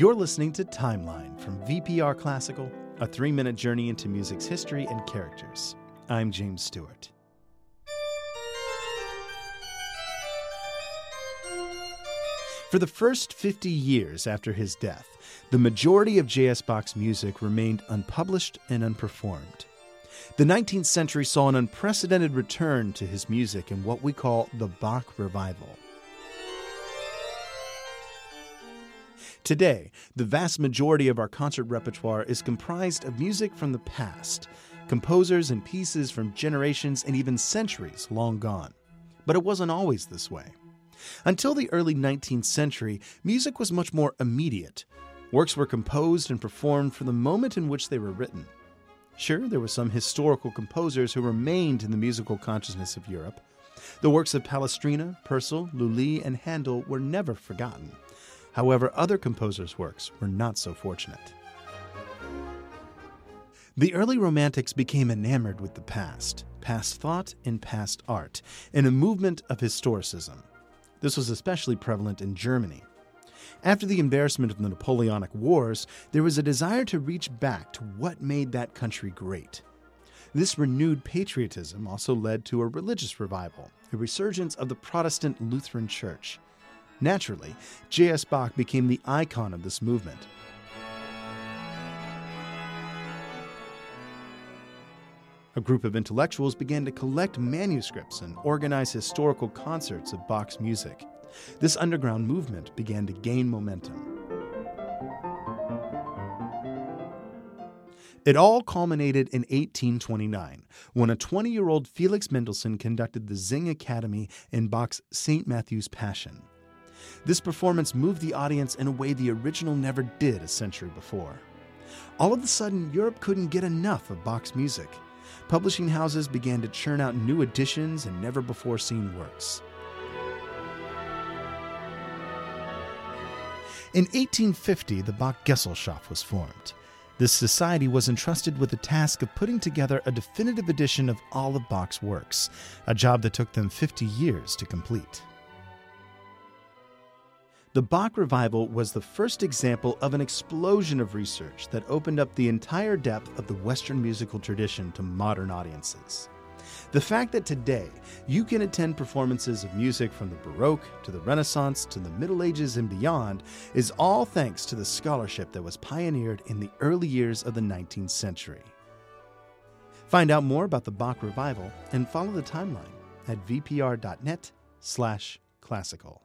You're listening to Timeline from VPR Classical, a three minute journey into music's history and characters. I'm James Stewart. For the first 50 years after his death, the majority of J.S. Bach's music remained unpublished and unperformed. The 19th century saw an unprecedented return to his music in what we call the Bach Revival. Today, the vast majority of our concert repertoire is comprised of music from the past, composers and pieces from generations and even centuries long gone. But it wasn't always this way. Until the early 19th century, music was much more immediate. Works were composed and performed from the moment in which they were written. Sure, there were some historical composers who remained in the musical consciousness of Europe. The works of Palestrina, Purcell, Lully, and Handel were never forgotten. However, other composers' works were not so fortunate. The early Romantics became enamored with the past, past thought and past art, in a movement of historicism. This was especially prevalent in Germany. After the embarrassment of the Napoleonic Wars, there was a desire to reach back to what made that country great. This renewed patriotism also led to a religious revival, a resurgence of the Protestant Lutheran Church. Naturally, J.S. Bach became the icon of this movement. A group of intellectuals began to collect manuscripts and organize historical concerts of Bach's music. This underground movement began to gain momentum. It all culminated in 1829 when a 20 year old Felix Mendelssohn conducted the Sing-Akademie in Bach's St. Matthew's Passion. This performance moved the audience in a way the original never did a century before. All of a sudden, Europe couldn't get enough of Bach's music. Publishing houses began to churn out new editions and never before seen works. In 1850, the Bach Gesellschaft was formed. This society was entrusted with the task of putting together a definitive edition of all of Bach's works, a job that took them 50 years to complete. The Bach Revival was the first example of an explosion of research that opened up the entire depth of the Western musical tradition to modern audiences. The fact that today you can attend performances of music from the Baroque to the Renaissance to the Middle Ages and beyond is all thanks to the scholarship that was pioneered in the early years of the 19th century. Find out more about the Bach Revival and follow the timeline at vpr.net/classical.